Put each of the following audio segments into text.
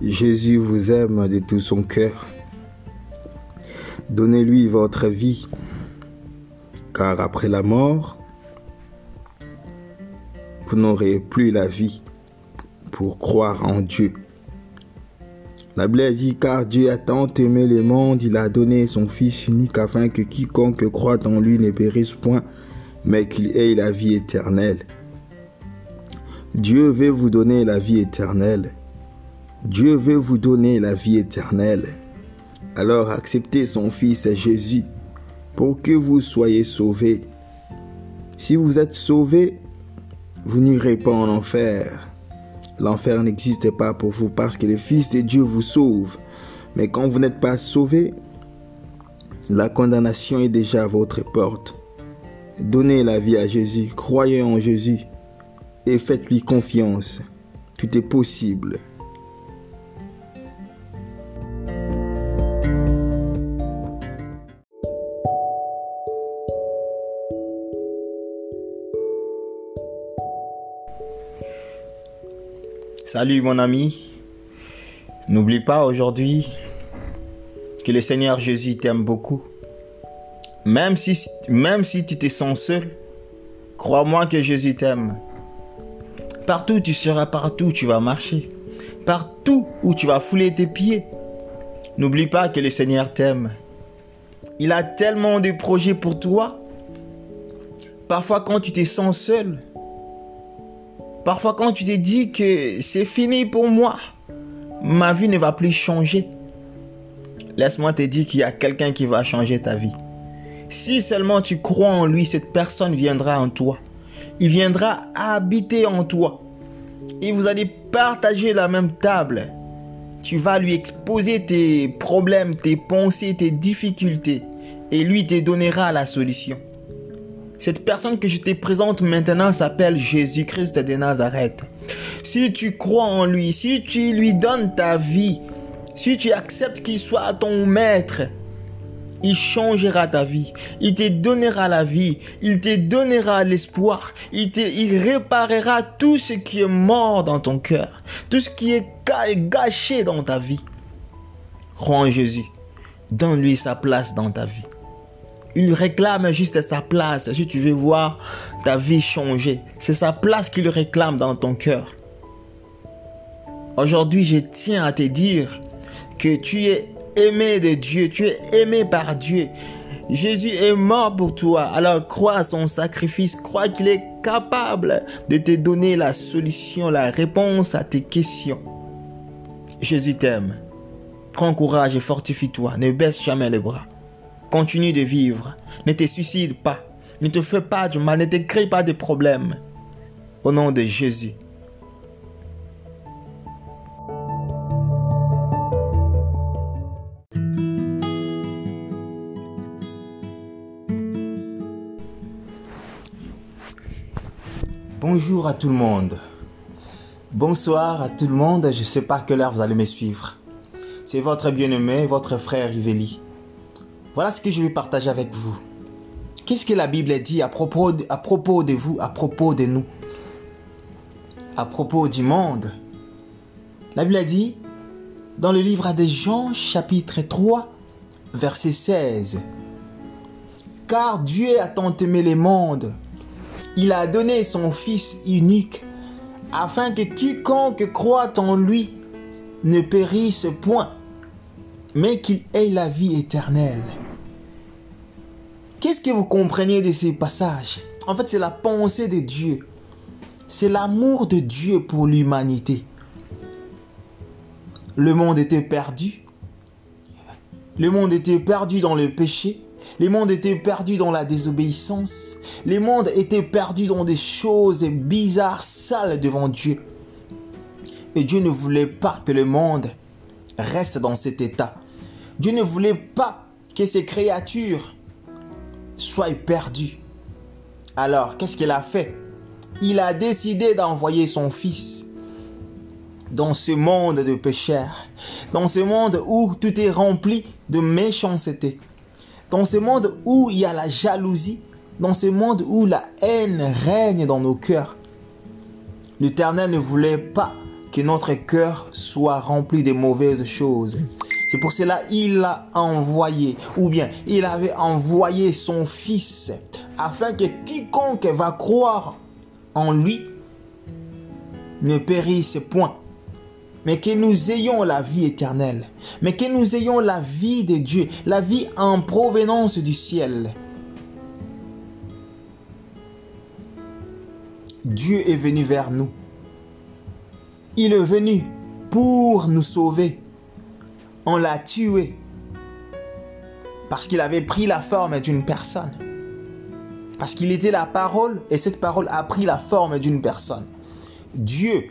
Jésus vous aime de tout son cœur. Donnez-lui votre vie, car après la mort, vous n'aurez plus la vie pour croire en Dieu. La Bible dit, car Dieu a tant aimé le monde, il a donné son Fils unique afin que quiconque croit en lui ne périsse point, mais qu'il ait la vie éternelle. Dieu veut vous donner la vie éternelle. Dieu veut vous donner la vie éternelle. Alors acceptez son Fils Jésus pour que vous soyez sauvés. Si vous êtes sauvés, vous n'irez pas en enfer. L'enfer n'existe pas pour vous parce que le Fils de Dieu vous sauve. Mais quand vous n'êtes pas sauvé, la condamnation est déjà à votre porte. Donnez la vie à Jésus, croyez en Jésus et faites-lui confiance. Tout est possible. Salut mon ami. N'oublie pas aujourd'hui que le Seigneur Jésus t'aime beaucoup. Même si, tu te sens seul, crois-moi que Jésus t'aime. Partout tu seras, partout tu vas marcher. Partout où tu vas fouler tes pieds. N'oublie pas que le Seigneur t'aime. Il a tellement de projets pour toi. Parfois quand tu te sens seul, Parfois quand tu te dis que c'est fini pour moi, ma vie ne va plus changer, laisse-moi te dire qu'il y a quelqu'un qui va changer ta vie. Si seulement tu crois en lui, cette personne viendra en toi. Il viendra habiter en toi. Et vous allez partager la même table. Tu vas lui exposer tes problèmes, tes pensées, tes difficultés. Et lui te donnera la solution. Cette personne que je te présente maintenant s'appelle Jésus-Christ de Nazareth. Si tu crois en lui, si tu lui donnes ta vie, si tu acceptes qu'il soit ton maître, il changera ta vie. Il te donnera la vie. Il te donnera l'espoir. Il, il réparera tout ce qui est mort dans ton cœur. Tout ce qui est gâché dans ta vie. Crois en Jésus. Donne-lui sa place dans ta vie. Il réclame juste sa place. Si tu veux voir ta vie changer, c'est sa place qu'il réclame dans ton cœur. Aujourd'hui, je tiens à te dire que tu es aimé de Dieu, tu es aimé par Dieu. Jésus est mort pour toi. Alors crois à son sacrifice, crois qu'il est capable de te donner la solution, la réponse à tes questions. Jésus t'aime. Prends courage et fortifie-toi. Ne baisse jamais les bras. Continue de vivre. Ne te suicide pas. Ne te fais pas du mal. Ne te crée pas de problèmes. Au nom de Jésus. Bonjour à tout le monde. Bonsoir à tout le monde. Je ne sais pas à quelle heure vous allez me suivre. C'est votre bien-aimé, votre frère Rivelli. Voilà ce que je vais partager avec vous. Qu'est-ce que la Bible dit à propos de, vous, à propos de nous, à propos du monde La Bible dit dans le livre de Jean chapitre 3 verset 16 Car Dieu a tant aimé le monde, il a donné son Fils unique afin que quiconque croit en lui ne périsse point, mais qu'il ait la vie éternelle. Qu'est-ce que vous comprenez de ces passages? En fait, c'est la pensée de Dieu. C'est l'amour de Dieu pour l'humanité. Le monde était perdu. Le monde était perdu dans le péché. Le monde était perdu dans la désobéissance. Le monde était perdu dans des choses bizarres, sales devant Dieu. Et Dieu ne voulait pas que le monde reste dans cet état. Dieu ne voulait pas que ces créatures soit perdu. Alors, qu'est-ce qu'il a fait? Il a décidé d'envoyer son fils dans ce monde de pécheurs, dans ce monde où tout est rempli de méchanceté, dans ce monde où il y a la jalousie, dans ce monde où la haine règne dans nos cœurs. L'Éternel ne voulait pas que notre cœur soit rempli de mauvaises choses. C'est pour cela il a envoyé, ou bien il avait envoyé son Fils, afin que quiconque va croire en lui ne périsse point, mais que nous ayons la vie éternelle, mais que nous ayons la vie de Dieu, la vie en provenance du ciel. Dieu est venu vers nous. Il est venu pour nous sauver. On l'a tué parce qu'il avait pris la forme d'une personne. Parce qu'il était la parole et cette parole a pris la forme d'une personne. Dieu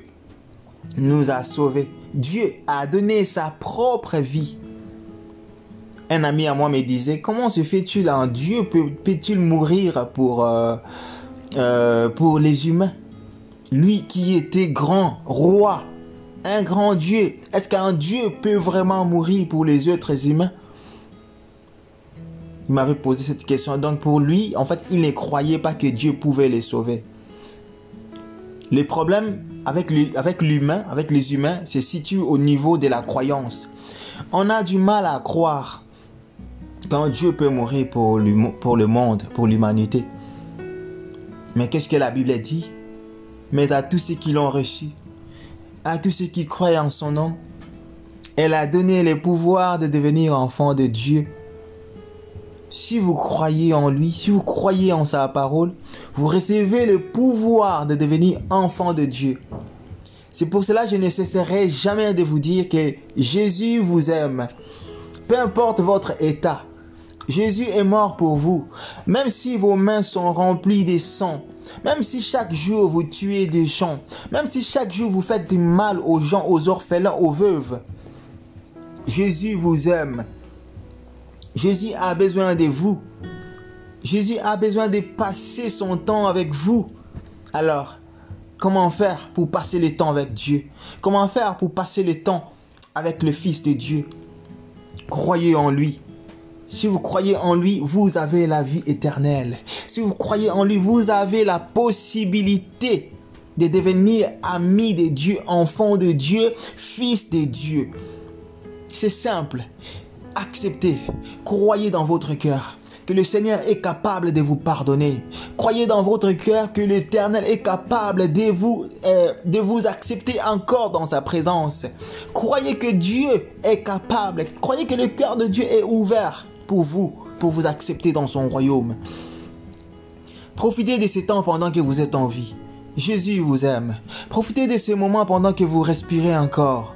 nous a sauvés. Dieu a donné sa propre vie. Un ami à moi me disait, comment se fait-il un Dieu peut-il mourir pour, euh, euh, pour les humains? Lui qui était grand, roi, un grand Dieu, est-ce qu'un Dieu peut vraiment mourir pour les autres humains? Il m'avait posé cette question. Donc pour lui, en fait, il ne croyait pas que Dieu pouvait les sauver. Les problèmes avec l'humain, avec les humains, se situent au niveau de la croyance. On a du mal à croire quand Dieu peut mourir pour le monde, pour l'humanité. Mais qu'est-ce que la Bible dit? Mais à tous ceux qui l'ont reçu, à tous ceux qui croient en son nom, elle a donné le pouvoir de devenir enfants de Dieu. Si vous croyez en lui, si vous croyez en sa parole, vous recevez le pouvoir de devenir enfant de Dieu. C'est pour cela que je ne cesserai jamais de vous dire que Jésus vous aime. Peu importe votre état, Jésus est mort pour vous. Même si vos mains sont remplies de sang, même si chaque jour vous tuez des gens, même si chaque jour vous faites du mal aux gens, aux orphelins, aux veuves, Jésus vous aime. Jésus a besoin de vous. Jésus a besoin de passer son temps avec vous. Alors, comment faire pour passer le temps avec Dieu? Comment faire pour passer le temps avec le Fils de Dieu? Croyez en lui. Si vous croyez en lui, vous avez la vie éternelle. Si vous croyez en lui, vous avez la possibilité de devenir ami de Dieu, enfant de Dieu, fils de Dieu. C'est simple. Acceptez, croyez dans votre cœur que le Seigneur est capable de vous pardonner. Croyez dans votre cœur que l'Éternel est capable de vous, euh, de vous accepter encore dans sa présence. Croyez que Dieu est capable. Croyez que le cœur de Dieu est ouvert pour vous, pour vous accepter dans son royaume. Profitez de ces temps pendant que vous êtes en vie. Jésus vous aime. Profitez de ces moments pendant que vous respirez encore.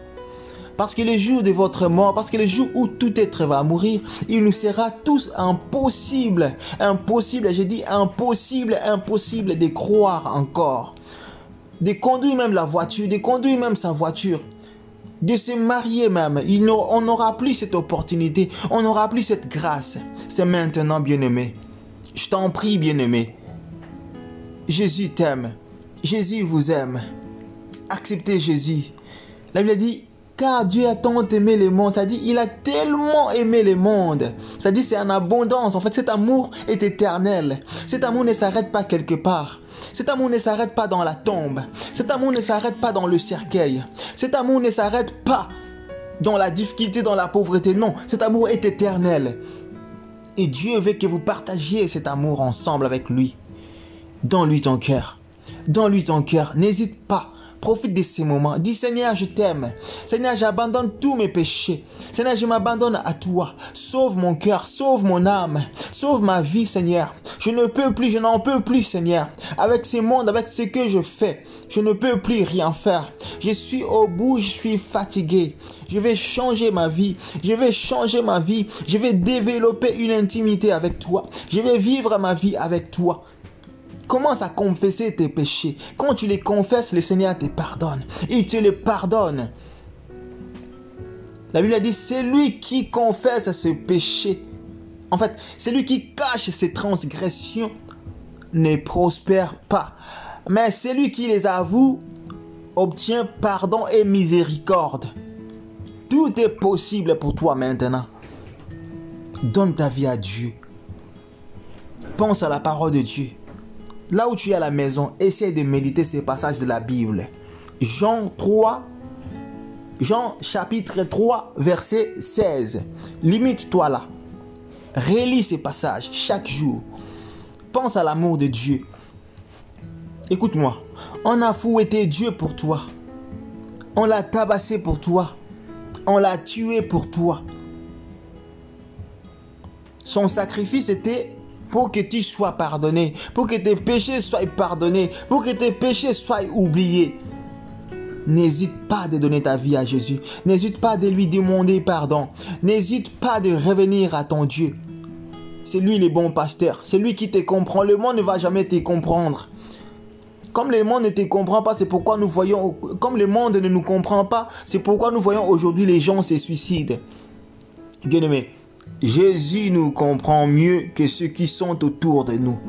Parce que le jour de votre mort, parce que le jour où tout être va mourir, il nous sera tous impossible, impossible, j'ai dit impossible, impossible de croire encore. De conduire même la voiture, de conduire même sa voiture de se marier même. on n'aura plus cette opportunité, on n'aura plus cette grâce. C'est maintenant, bien-aimé. Je t'en prie, bien-aimé. Jésus t'aime. Jésus vous aime. Acceptez Jésus. La Bible dit, car Dieu a tant aimé le monde. Ça dit, il a tellement aimé le monde. Ça dit, c'est en abondance. En fait, cet amour est éternel. Cet amour ne s'arrête pas quelque part. Cet amour ne s'arrête pas dans la tombe. Cet amour ne s'arrête pas dans le cercueil. Cet amour ne s'arrête pas dans la difficulté, dans la pauvreté. Non, cet amour est éternel. Et Dieu veut que vous partagiez cet amour ensemble avec lui. Donne-lui ton cœur. Donne-lui ton cœur. N'hésite pas Profite de ces moments. Dis Seigneur, je t'aime. Seigneur, j'abandonne tous mes péchés. Seigneur, je m'abandonne à toi. Sauve mon cœur, sauve mon âme, sauve ma vie, Seigneur. Je ne peux plus, je n'en peux plus, Seigneur. Avec ce monde, avec ce que je fais, je ne peux plus rien faire. Je suis au bout, je suis fatigué. Je vais changer ma vie. Je vais changer ma vie. Je vais développer une intimité avec toi. Je vais vivre ma vie avec toi. Commence à confesser tes péchés. Quand tu les confesses, le Seigneur te pardonne. Il te les pardonne. La Bible dit, c'est lui qui confesse ses péchés. En fait, celui qui cache ses transgressions ne prospère pas. Mais celui qui les avoue obtient pardon et miséricorde. Tout est possible pour toi maintenant. Donne ta vie à Dieu. Pense à la parole de Dieu. Là où tu es à la maison, essaie de méditer ces passages de la Bible. Jean 3, Jean chapitre 3, verset 16. Limite-toi là. Rélis ces passages chaque jour. Pense à l'amour de Dieu. Écoute-moi. On a fouetté Dieu pour toi. On l'a tabassé pour toi. On l'a tué pour toi. Son sacrifice était pour que tu sois pardonné, pour que tes péchés soient pardonnés, pour que tes péchés soient oubliés. N'hésite pas de donner ta vie à Jésus. N'hésite pas de lui demander pardon. N'hésite pas de revenir à ton Dieu. C'est lui le bon pasteur. C'est lui qui te comprend. Le monde ne va jamais te comprendre. Comme le monde ne te comprend pas, c'est pourquoi nous voyons, comme le monde ne nous comprend pas, c'est pourquoi nous voyons aujourd'hui les gens se suicident. Bien aimé, Jésus nous comprend mieux que ceux qui sont autour de nous.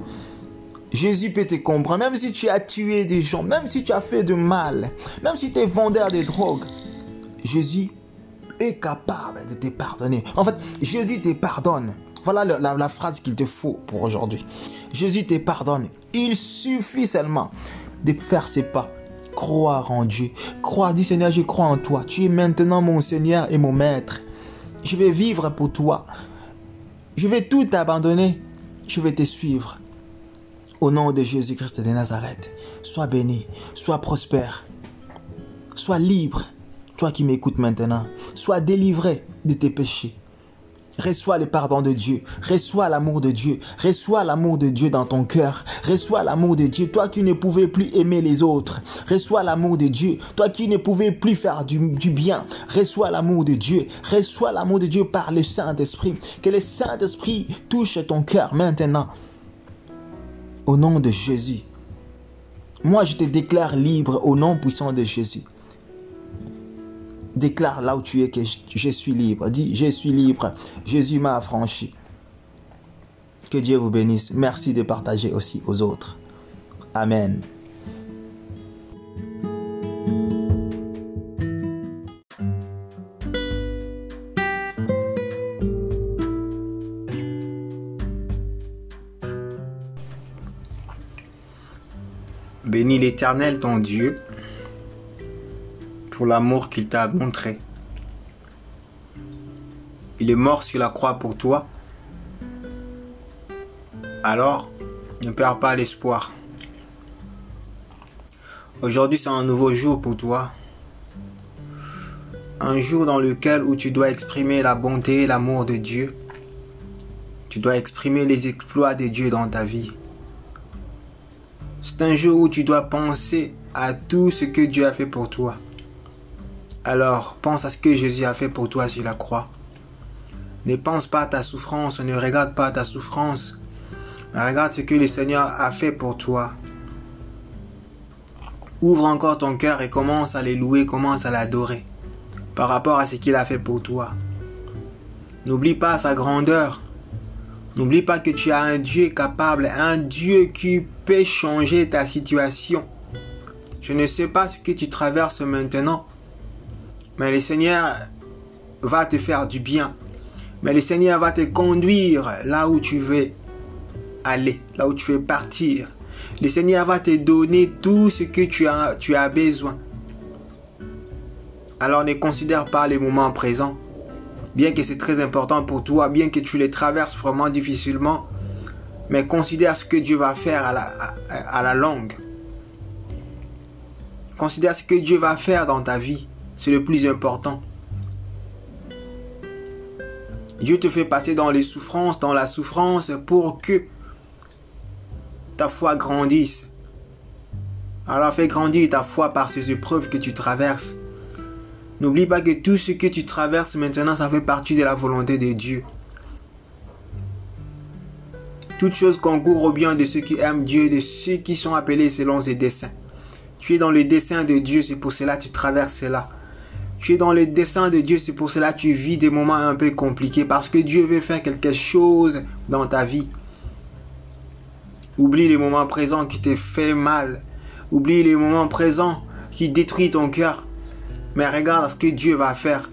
Jésus peut te comprendre, même si tu as tué des gens, même si tu as fait de mal, même si tu es vendeur de drogue. Jésus est capable de te pardonner. En fait, Jésus te pardonne. Voilà la, phrase qu'il te faut pour aujourd'hui. Jésus te pardonne. Il suffit seulement de faire ses pas. Croire en Dieu. Croire, dit Seigneur, je crois en toi. Tu es maintenant mon Seigneur et mon Maître. Je vais vivre pour toi. Je vais tout abandonner. Je vais te suivre. Au nom de Jésus-Christ de Nazareth, sois béni, sois prospère, sois libre, toi qui m'écoutes maintenant, sois délivré de tes péchés. Reçois le pardon de Dieu. Reçois l'amour de Dieu. Reçois l'amour de Dieu dans ton cœur. Reçois l'amour de Dieu. Toi qui ne pouvais plus aimer les autres. Reçois l'amour de Dieu. Toi qui ne pouvais plus faire du, bien. Reçois l'amour de Dieu. Reçois l'amour de Dieu par le Saint-Esprit. Que le Saint-Esprit touche ton cœur maintenant. Au nom de Jésus. Moi, je te déclare libre au nom puissant de Jésus. Déclare là où tu es que je suis libre. Dis, je suis libre. Jésus m'a affranchi. Que Dieu vous bénisse. Merci de partager aussi aux autres. Amen. Bénis l'Éternel ton Dieu pour l'amour qu'il t'a montré. Il est mort sur la croix pour toi. Alors, ne perds pas l'espoir. Aujourd'hui, c'est un nouveau jour pour toi. Un jour dans lequel tu dois exprimer la bonté et l'amour de Dieu. Tu dois exprimer les exploits de Dieu dans ta vie. C'est un jour où tu dois penser à tout ce que Dieu a fait pour toi. Alors, pense à ce que Jésus a fait pour toi sur la croix. Ne pense pas à ta souffrance, ne regarde pas ta souffrance, regarde ce que le Seigneur a fait pour toi. Ouvre encore ton cœur et commence à les louer, commence à l'adorer par rapport à ce qu'il a fait pour toi. N'oublie pas sa grandeur. N'oublie pas que tu as un Dieu capable, un Dieu qui peut changer ta situation. Je ne sais pas ce que tu traverses maintenant, mais le Seigneur va te faire du bien. Mais le Seigneur va te conduire là où tu veux aller, là où tu veux partir. Le Seigneur va te donner tout ce que tu as, besoin. Alors ne considère pas les moments présents. Bien que c'est très important pour toi, bien que tu les traverses vraiment difficilement, mais considère ce que Dieu va faire à la, à, à la longue. Considère ce que Dieu va faire dans ta vie. C'est le plus important. Dieu te fait passer dans les souffrances, dans la souffrance, pour que ta foi grandisse. Alors fais grandir ta foi par ces épreuves que tu traverses. N'oublie pas que tout ce que tu traverses maintenant, ça fait partie de la volonté de Dieu. Toute chose concourt au bien de ceux qui aiment Dieu, de ceux qui sont appelés selon ses desseins. Tu es dans le dessein de Dieu, c'est pour cela que tu traverses cela. Tu es dans le dessein de Dieu, c'est pour cela que tu vis des moments un peu compliqués, parce que Dieu veut faire quelque chose dans ta vie. Oublie les moments présents qui te fait mal. Oublie les moments présents qui détruisent ton cœur. Mais regarde ce que Dieu va faire.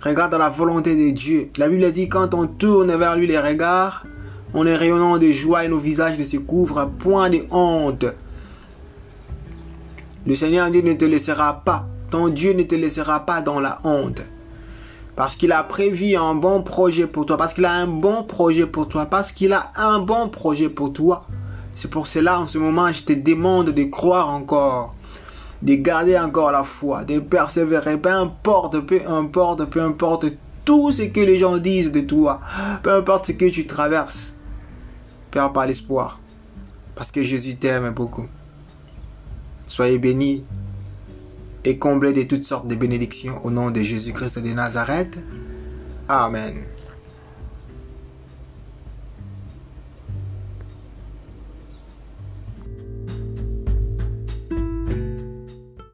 Regarde la volonté de Dieu. La Bible dit quand on tourne vers lui les regards, on est rayonnant de joie et nos visages ne se couvrent point de honte. Le Seigneur Dieu ne te laissera pas Ton Dieu ne te laissera pas dans la honte. Parce qu'il a prévu un bon projet pour toi. Parce qu'il a un bon projet pour toi. Parce qu'il a un bon projet pour toi. C'est pour cela, en ce moment, je te demande de croire encore. De garder encore la foi. De persévérer. Peu importe, peu importe, peu importe tout ce que les gens disent de toi. Peu importe ce que tu traverses. Perds pas l'espoir. Parce que Jésus t'aime beaucoup. Soyez bénis et comblés de toutes sortes de bénédictions au nom de Jésus-Christ de Nazareth. Amen.